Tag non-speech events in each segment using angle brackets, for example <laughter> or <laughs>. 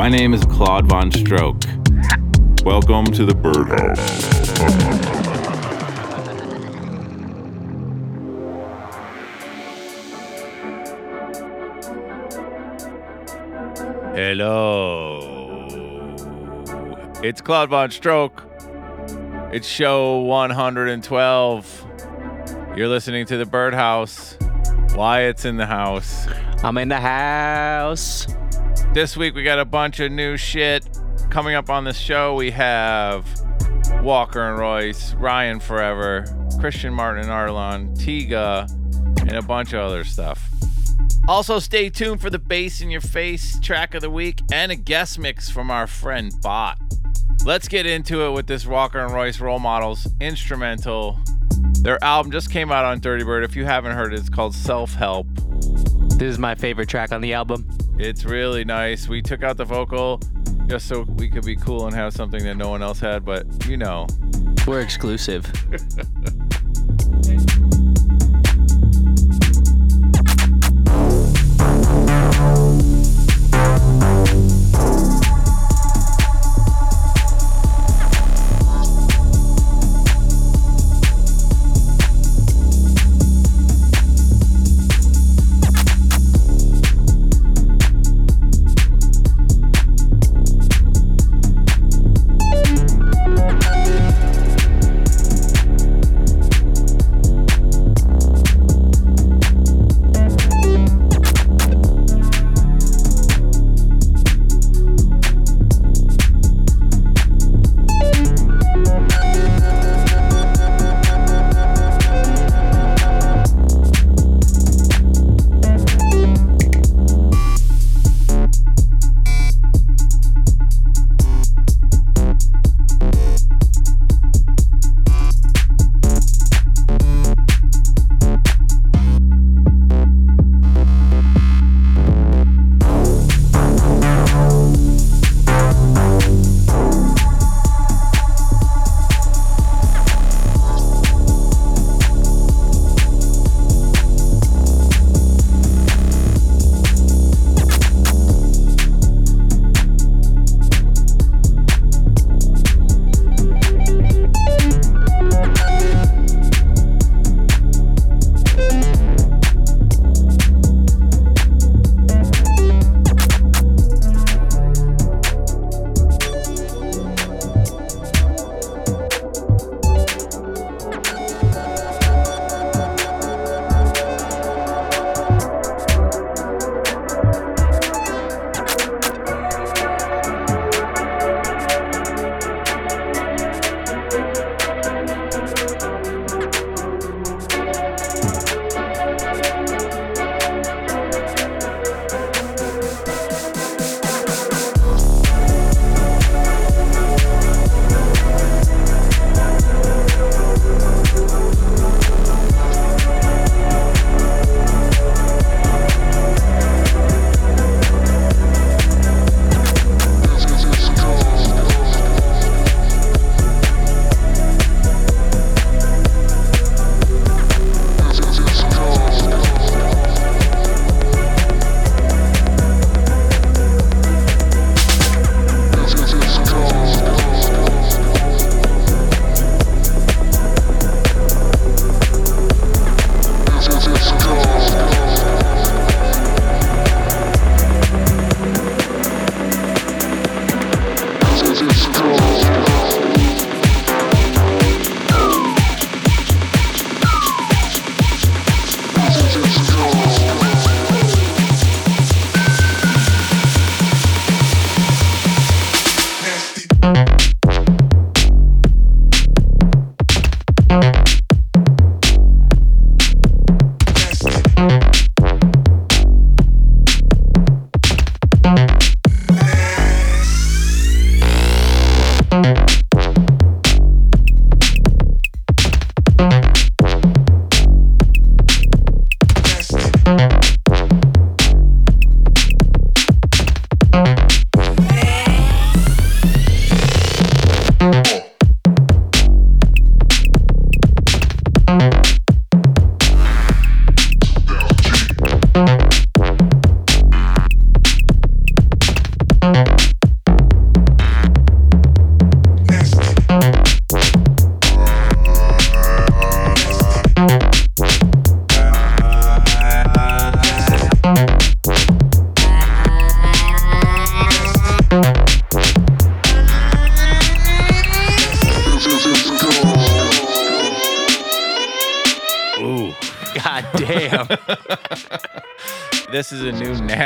My name is Claude Von Stroke. Welcome to the Birdhouse. Hello. It's Claude Von Stroke. It's show 112. You're listening to the Birdhouse. Wyatt's in the house. I'm in the house. This week we got a bunch of new shit coming up on the show. We have Walker and Royce, Ryan Forever, Christian Martin and Arlon, Tiga, and a bunch of other stuff. Also, stay tuned for the bass in your face track of the week and a guest mix from our friend Bot. Let's get into it with this Walker and Royce Role Models instrumental. Their album just came out on Dirty Bird. If you haven't heard it, it's called Self Help. This is my favorite track on the album. It's really nice. We took out the vocal just so we could be cool and have something that no one else had, but you know. We're exclusive. <laughs>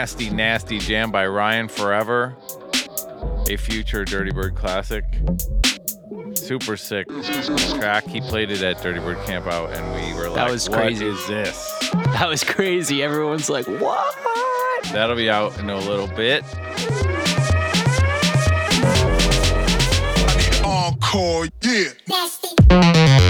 nasty, nasty jam by Ryan Forever, a future Dirty Bird classic. Super sick track. He played it at Dirty Bird Camp Out, and we were like, that was crazy." is this?" That was crazy. Everyone's like, what? That'll be out in a little bit. Encore, yeah. with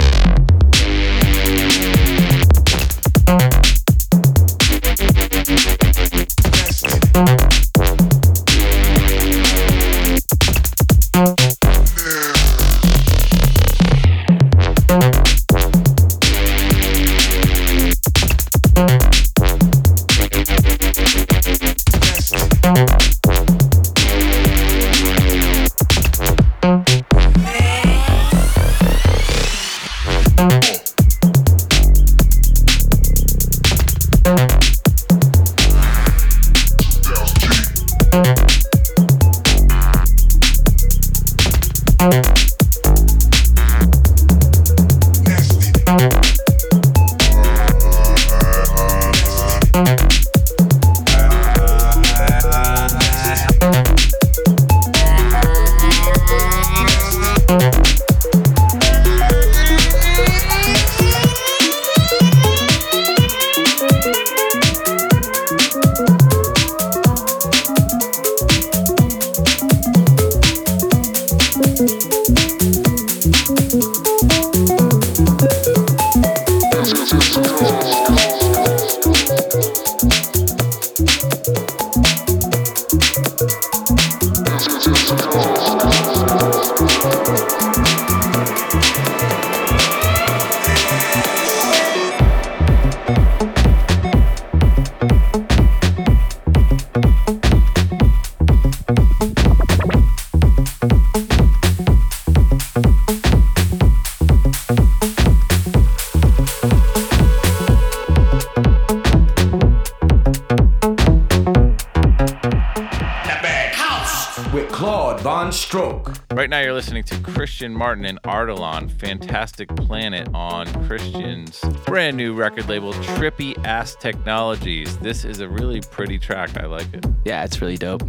Stroke. Right now, you're listening to Christian Martin and Artelon, Fantastic Planet on Christian's brand new record label, Trippy Ass Technologies. This is a really pretty track. I like it. Yeah, it's really dope.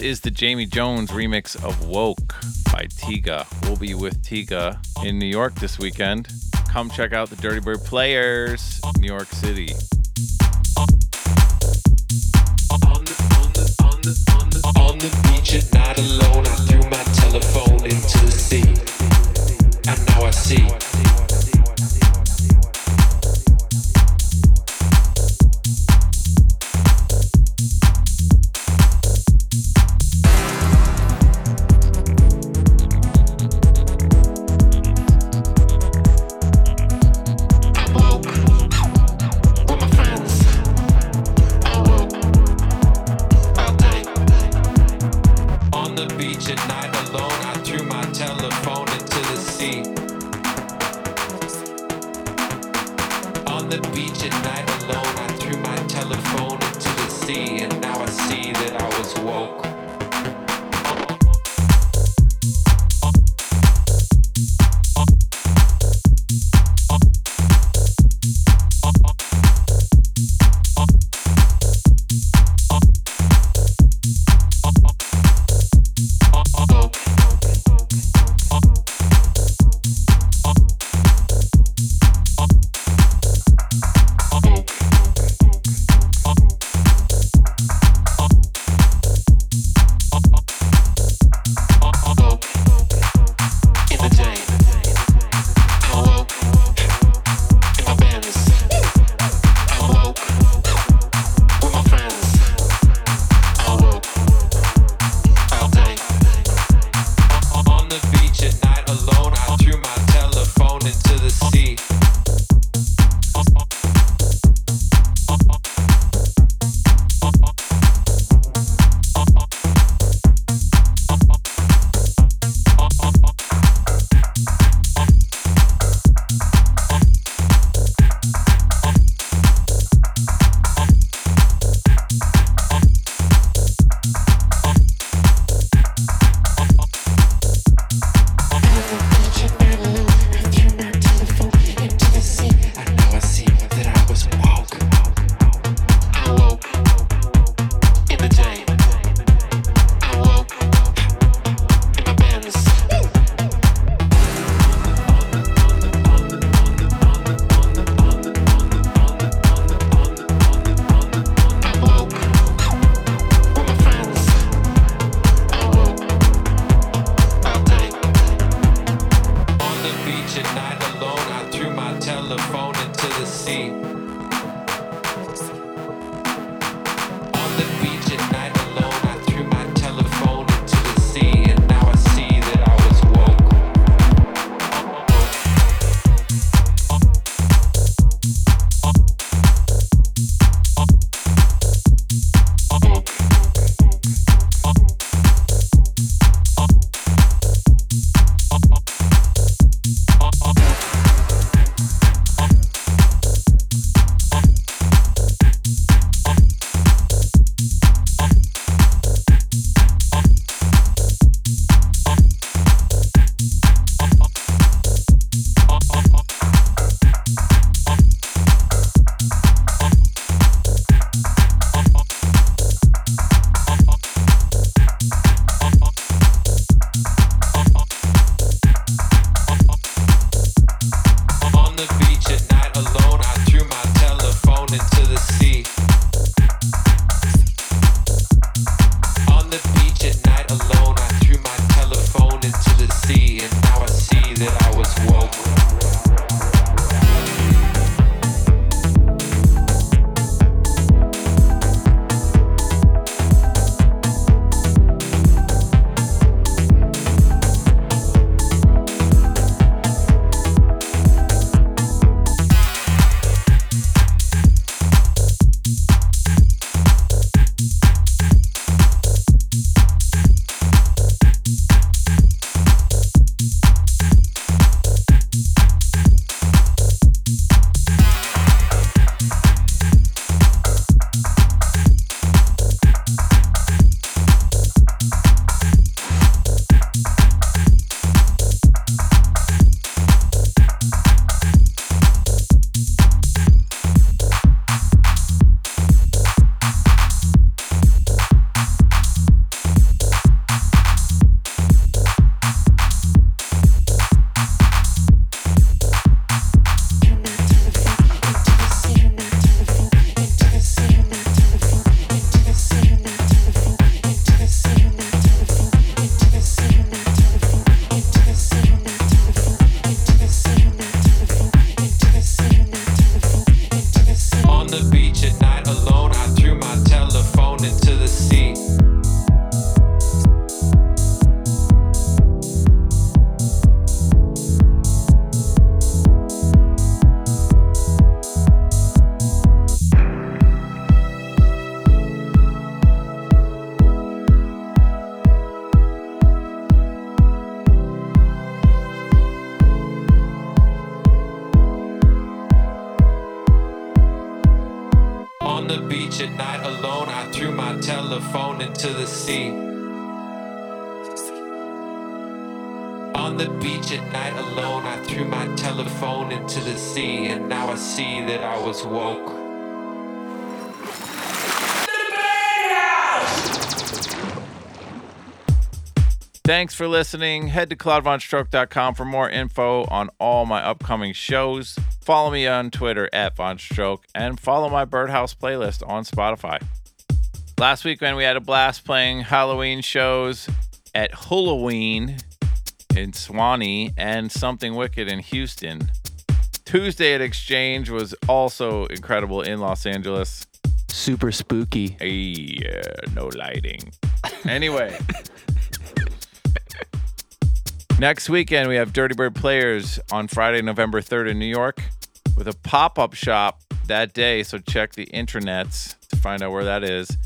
Is the Jamie Jones remix of Woke by Tiga. We'll be with Tiga in New York this weekend. Come check out the Dirty Bird Players, New York City. On the beach at night alone, I threw my telephone into the sea. And now I see. For listening. Head to claudevonstroke.com for more info on all my upcoming shows. Follow me on Twitter at VonStroke and follow my Birdhouse playlist on Spotify. Last weekend, we had a blast playing Halloween shows at Halloween in Swanee and Something Wicked in Houston. Tuesday at Exchange was also incredible in Los Angeles. Super spooky. Hey, uh, no lighting. Anyway. <laughs> Next weekend, we have Dirty Bird Players on Friday, November 3rd in New York with a pop up shop that day. So check the intranets to find out where that is.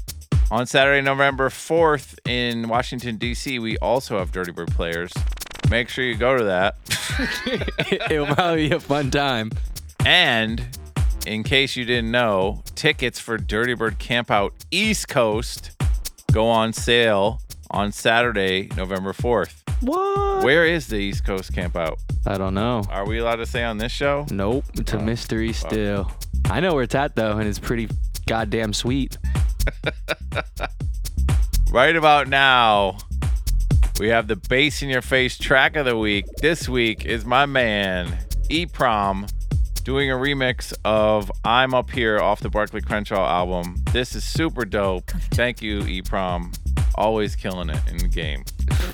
On Saturday, November 4th in Washington, D.C., we also have Dirty Bird Players. Make sure you go to that. <laughs> It'll probably be a fun time. And in case you didn't know, tickets for Dirty Bird Campout East Coast go on sale on Saturday, November 4th. What? Where is the East Coast Campout? I don't know. Are we allowed to say on this show? Nope. It's a oh, mystery still. I know where it's at though, and it's pretty goddamn sweet. <laughs> Right about now, we have the bass in your face track of the week. This week is my man, E-Prom, doing a remix of I'm Up Here off the Barkley Crenshaw album. This is super dope. Thank you, E-Prom. Always killing it in the game.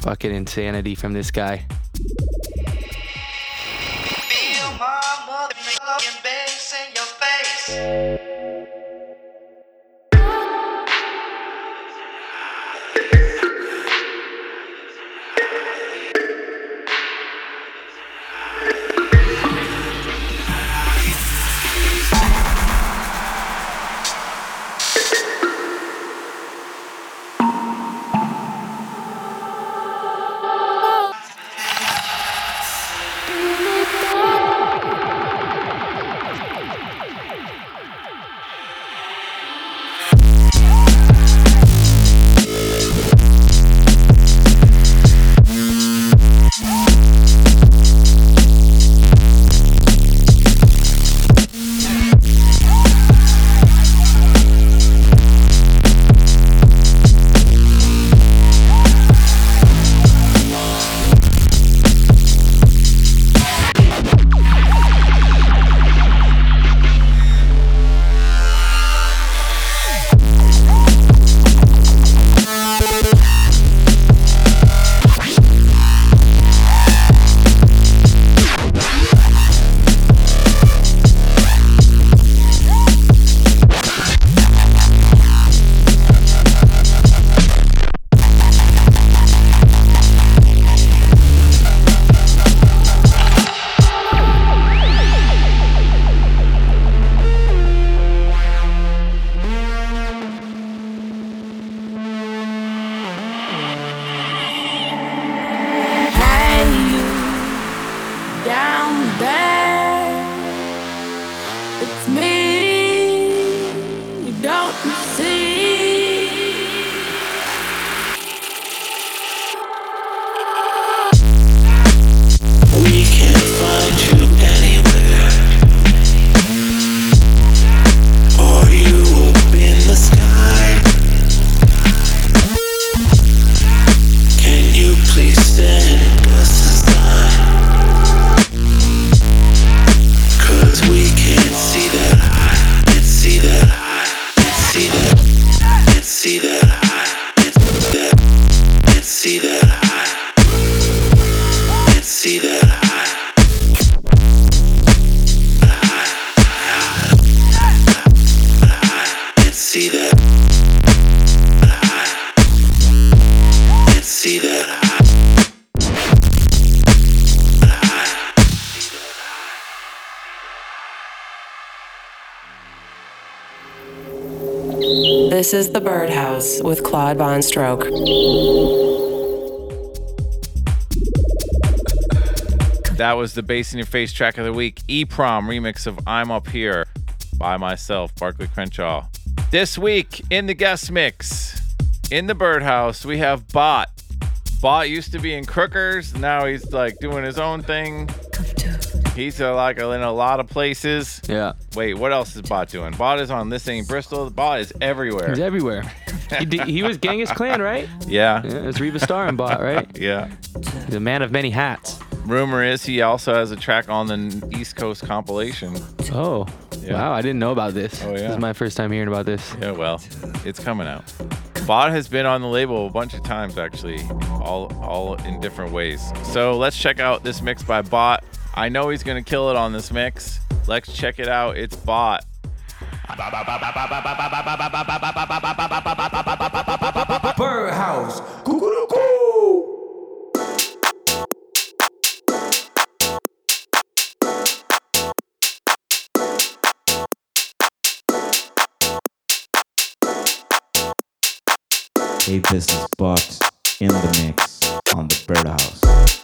Fucking insanity from this guy. Feel my motherfucking bass in your face. The Birdhouse with Claude Von Stroke. That was the bass in your face track of the week. E-Prom remix of I'm Up Here by myself, Barkley Crenshaw. This week in the guest mix, in the birdhouse, we have Bot. Bot used to be in Crookers. Now he's like doing his own thing. He's uh, like in a lot of places. Yeah. Wait, what else is Bot doing? Bot is on This thing Bristol. Bot is everywhere. He's everywhere. he, did, he was Genghis Khan, right? Yeah. Yeah, it's Riva Starr and Bot, right? <laughs> Yeah. He's a man of many hats. Rumor is he also has a track on the East Coast compilation. Oh, Yeah. wow. I didn't know about this. Oh, yeah. This is my first time hearing about this. Yeah, well, it's coming out. Bot has been on the label a bunch of times actually, all all in different ways. So let's check out this mix by Bot. I know he's gonna kill it on this mix. Let's check it out. It's Bot. Birdhouse. Cuckoo. Hey, this is Bot in the mix on the Birdhouse.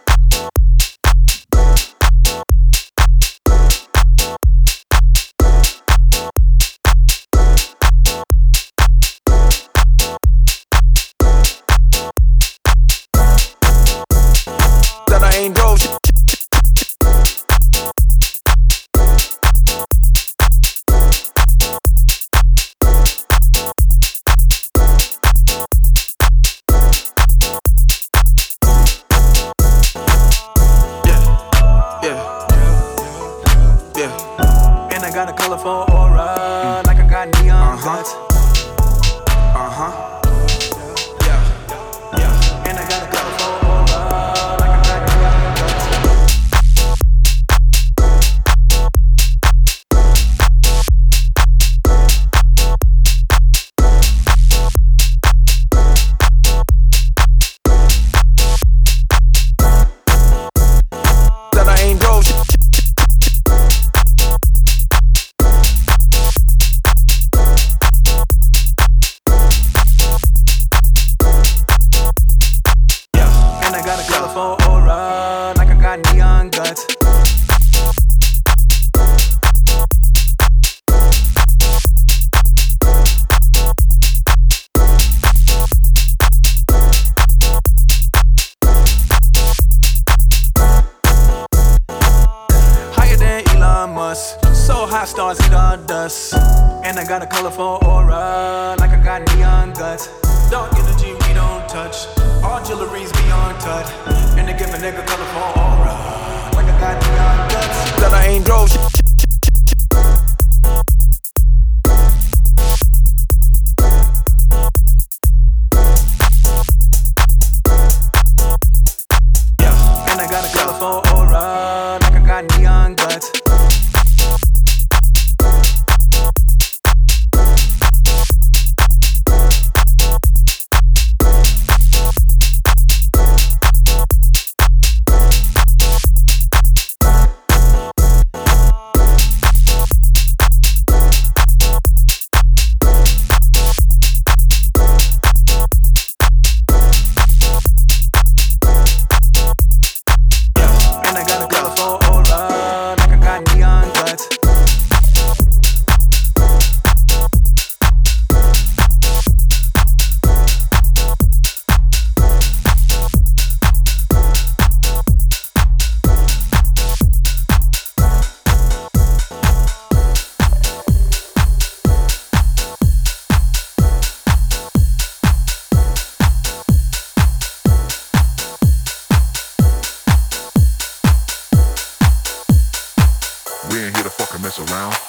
Around.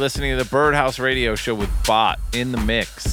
listening to the Birdhouse Radio Show with Bot in the Mix.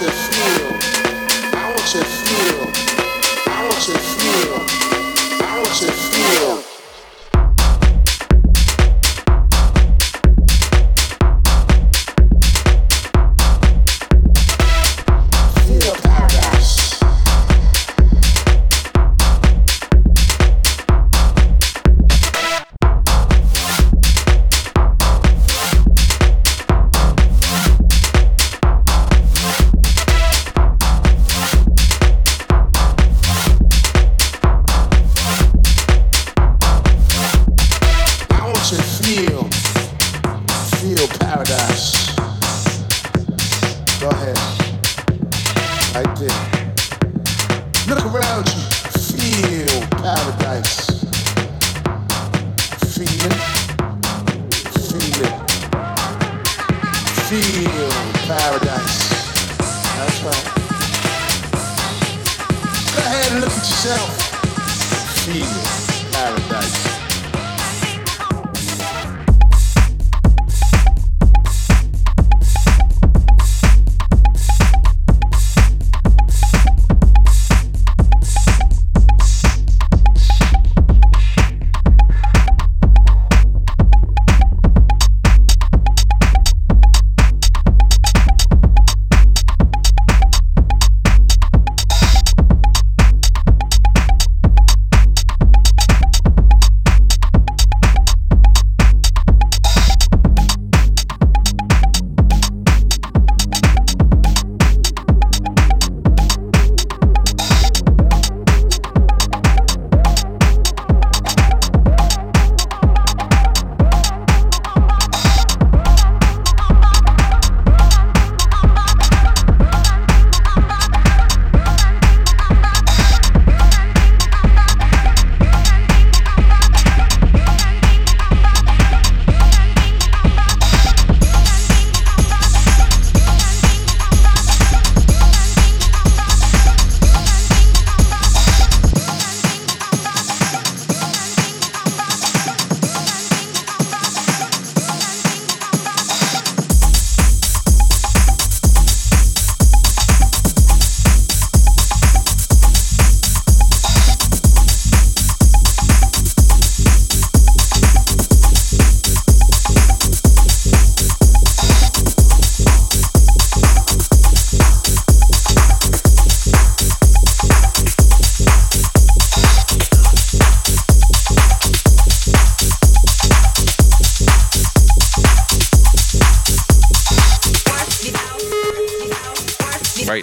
shit.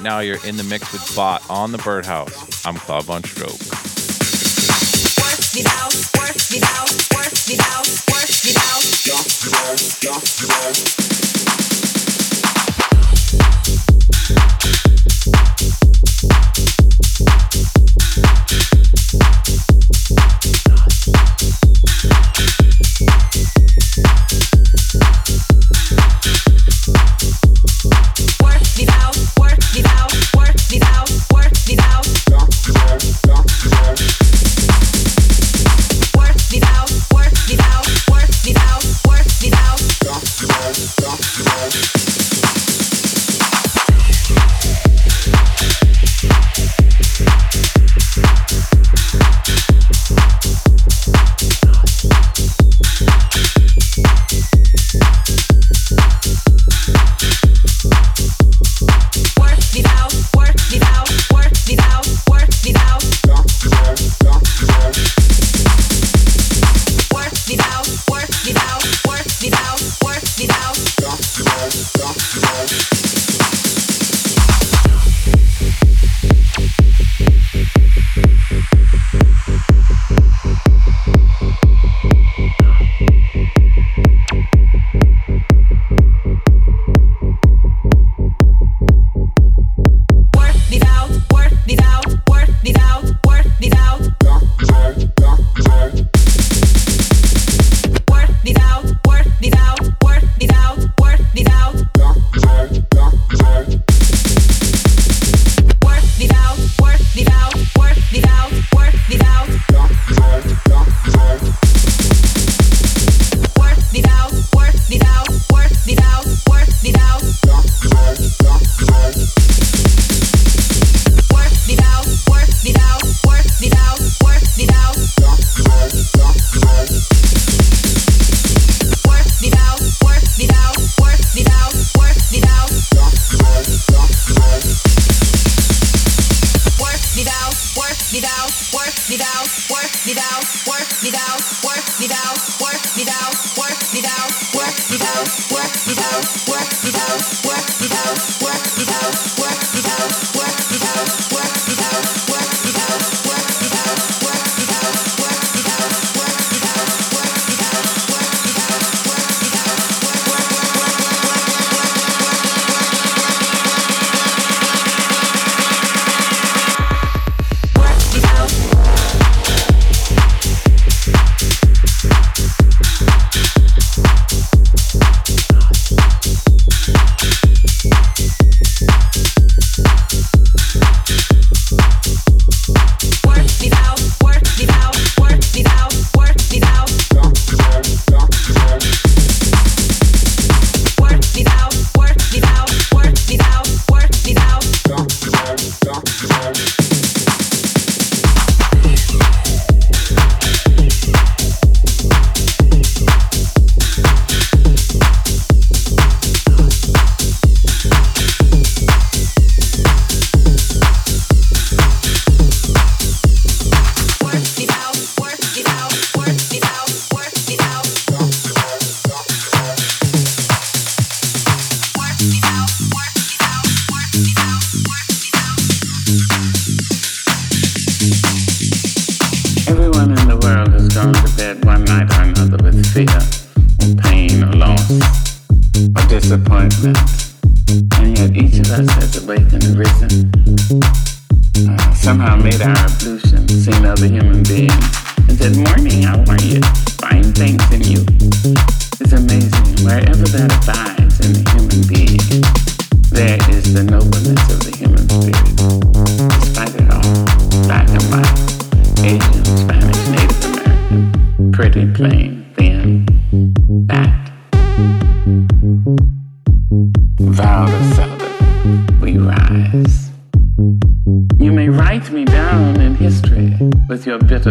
now you're in the mix with Bot on the Birdhouse. I'm Claude VonStroke. Work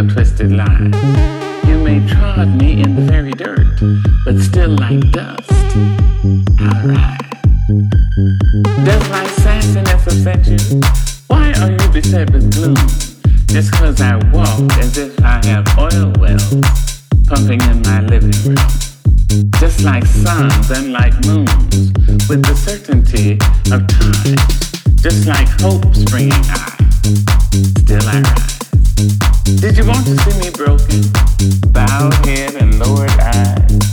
twisted lies. You may trod me in the very dirt, but still like dust. I'll rise. Does my sassiness upset you? Why are you beset with gloom? Just cause I walk as if I have oil wells pumping in my living room. Just like suns and like moons, with the certainty of time. Just like hope springing high, still I rise. Did you want to see me broken? Bowed head and lowered eyes,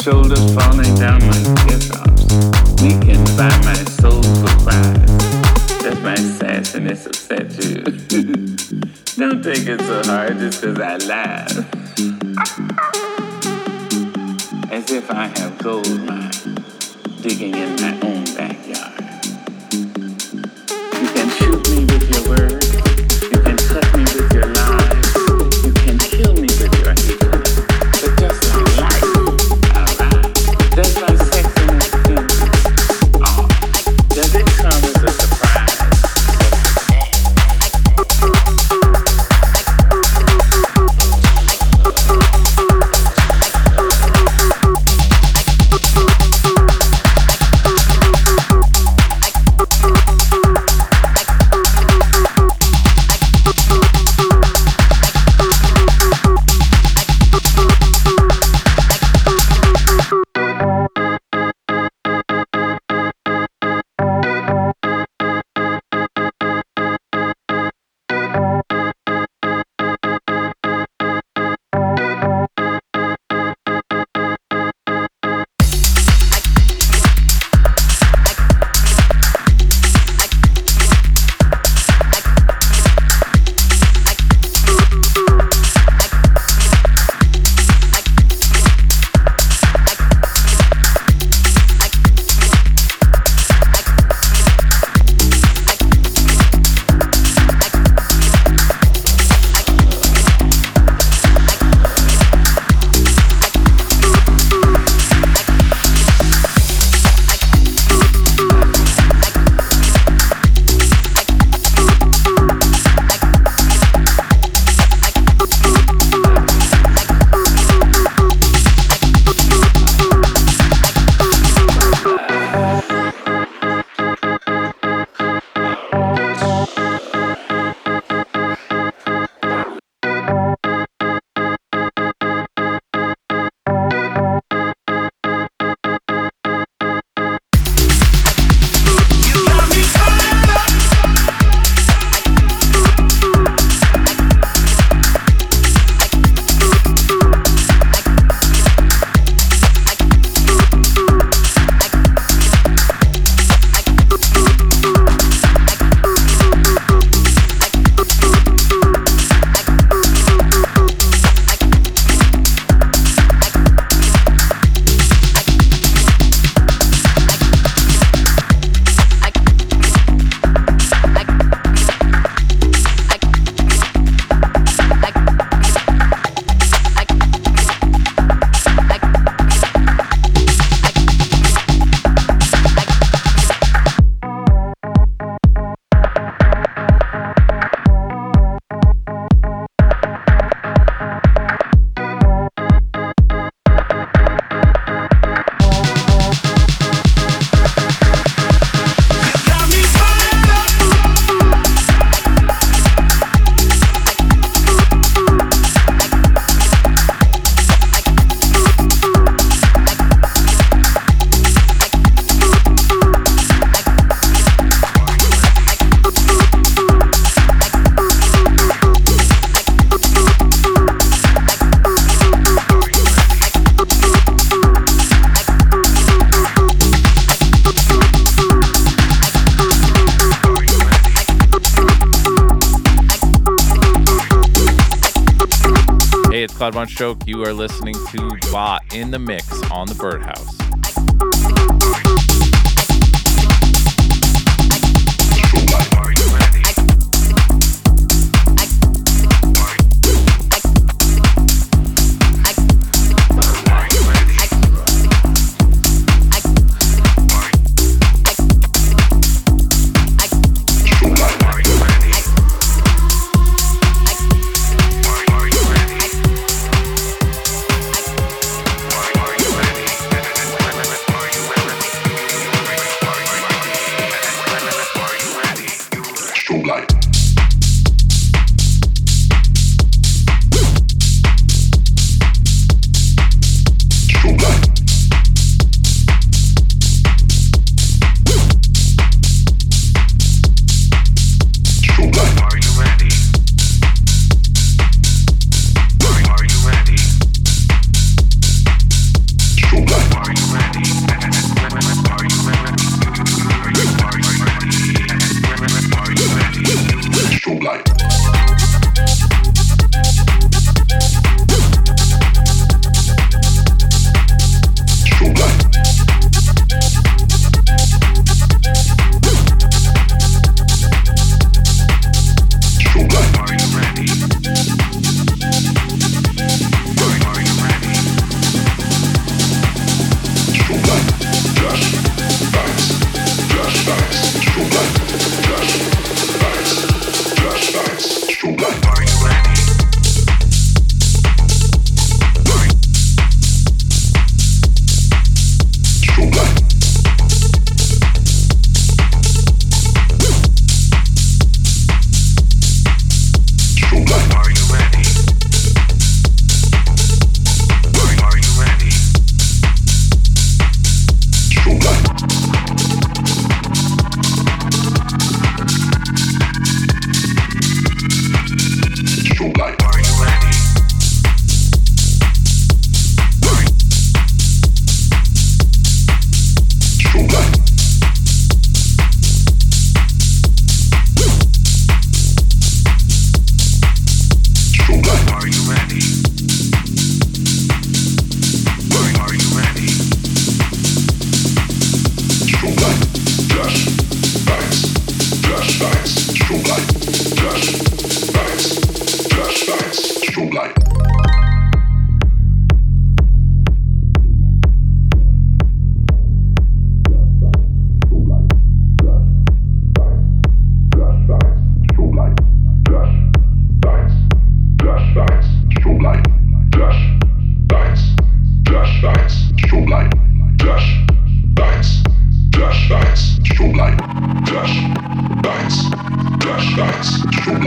shoulders falling down like teardrops, weakened by my soulful cries. Does my sassiness upset you? Don't take it so hard just cause I laugh. As if I have gold mines digging in my own backyard. You can shoot me with your words. Cloud Bunch You are listening to Bot in the Mix on the Birdhouse.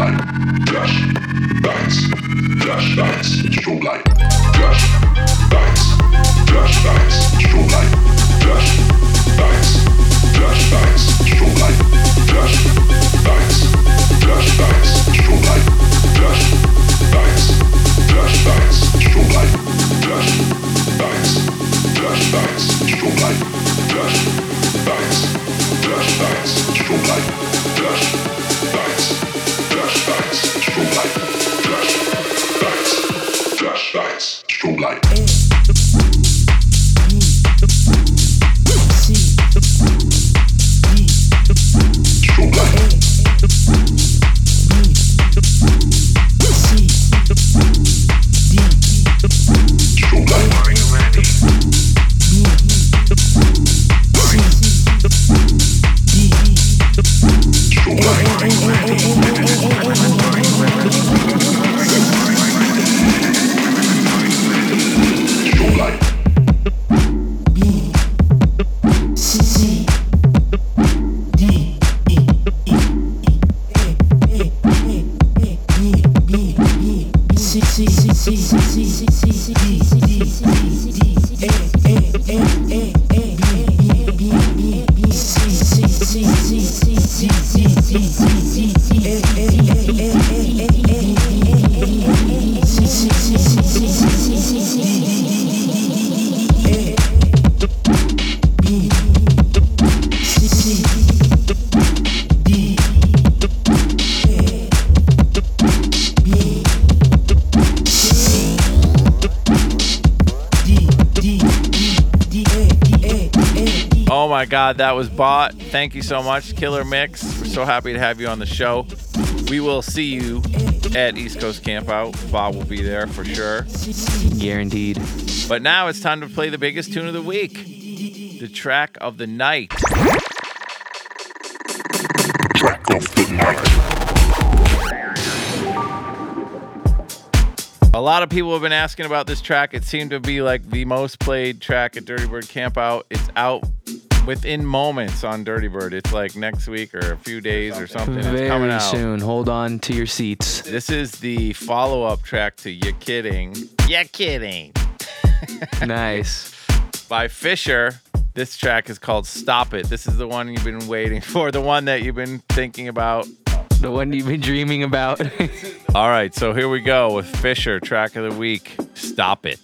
light, flash, lights, flash lights, strobe light, flash, lights, flash lights, strobe light, flash, lights, flash lights, strobe light, flash, lights, flash lights, strobe light, flash, lights, flash lights, strobe light, flash, lights, flash lights, strobe light, flash, lights, flash lights, strobe light, flash, lights. Oh, my God, that was bought. Thank you so much, Killer Mix. We're so happy to have you on the show. We will see you at East Coast Campout. Bob will be there for sure. Guaranteed. But now it's time to play the biggest tune of the week the track of the night. Track of the night. A lot of people have been asking about this track. It seemed to be like the most played track at Dirtybird Campout. It's out within moments on Dirtybird. It's like next week or a few days or something. It's coming Very out. soon. Hold on to your seats. This is the follow up track to You Kidding. You Kidding <laughs> nice. by Fisher. This track is called Stop It. This is the one you've been waiting <laughs> for, the one that you've been thinking about. The one you've been dreaming about. <laughs> All right, so here we go with Fisher, track of the week. Stop It.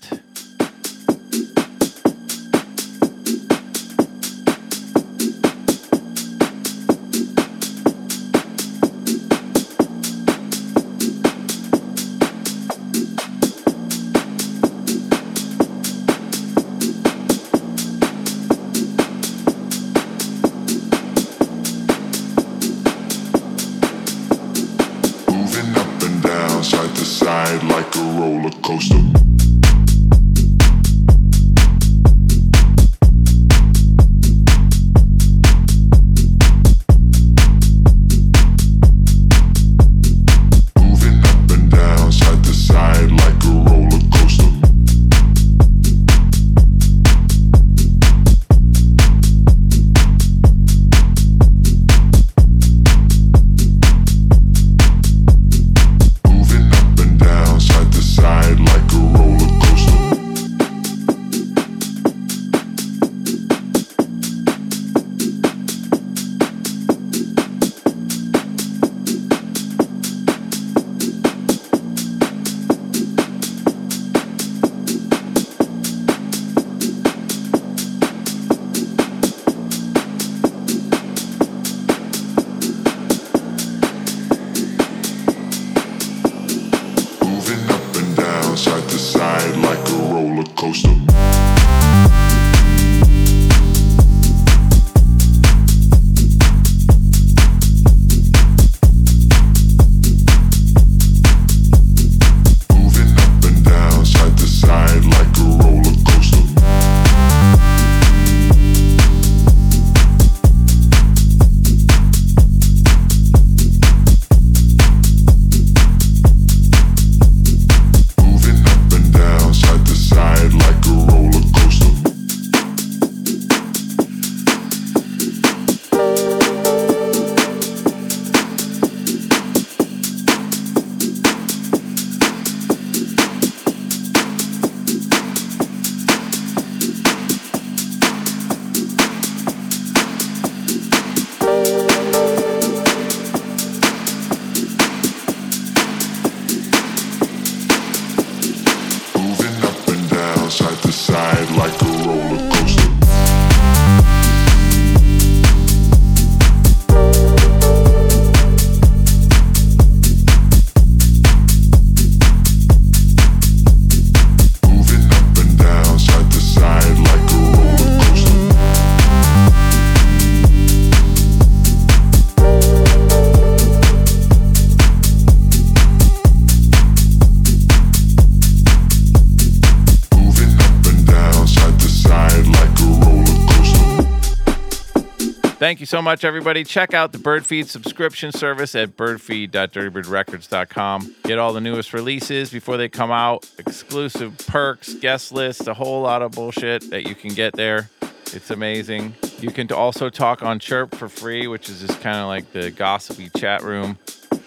Thank you so much, everybody. Check out the Birdfeed subscription service at birdfeed.dirtybirdrecords.com. Get all the newest releases before they come out, exclusive perks, guest lists, a whole lot of bullshit that you can get there. It's amazing. You can also talk on Chirp for free, which is just kind of like the gossipy chat room.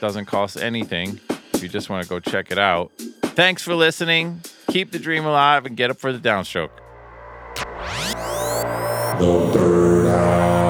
Doesn't cost anything if you just want to go check it out. Thanks for listening. Keep the dream alive and get up for the downstroke. The Bird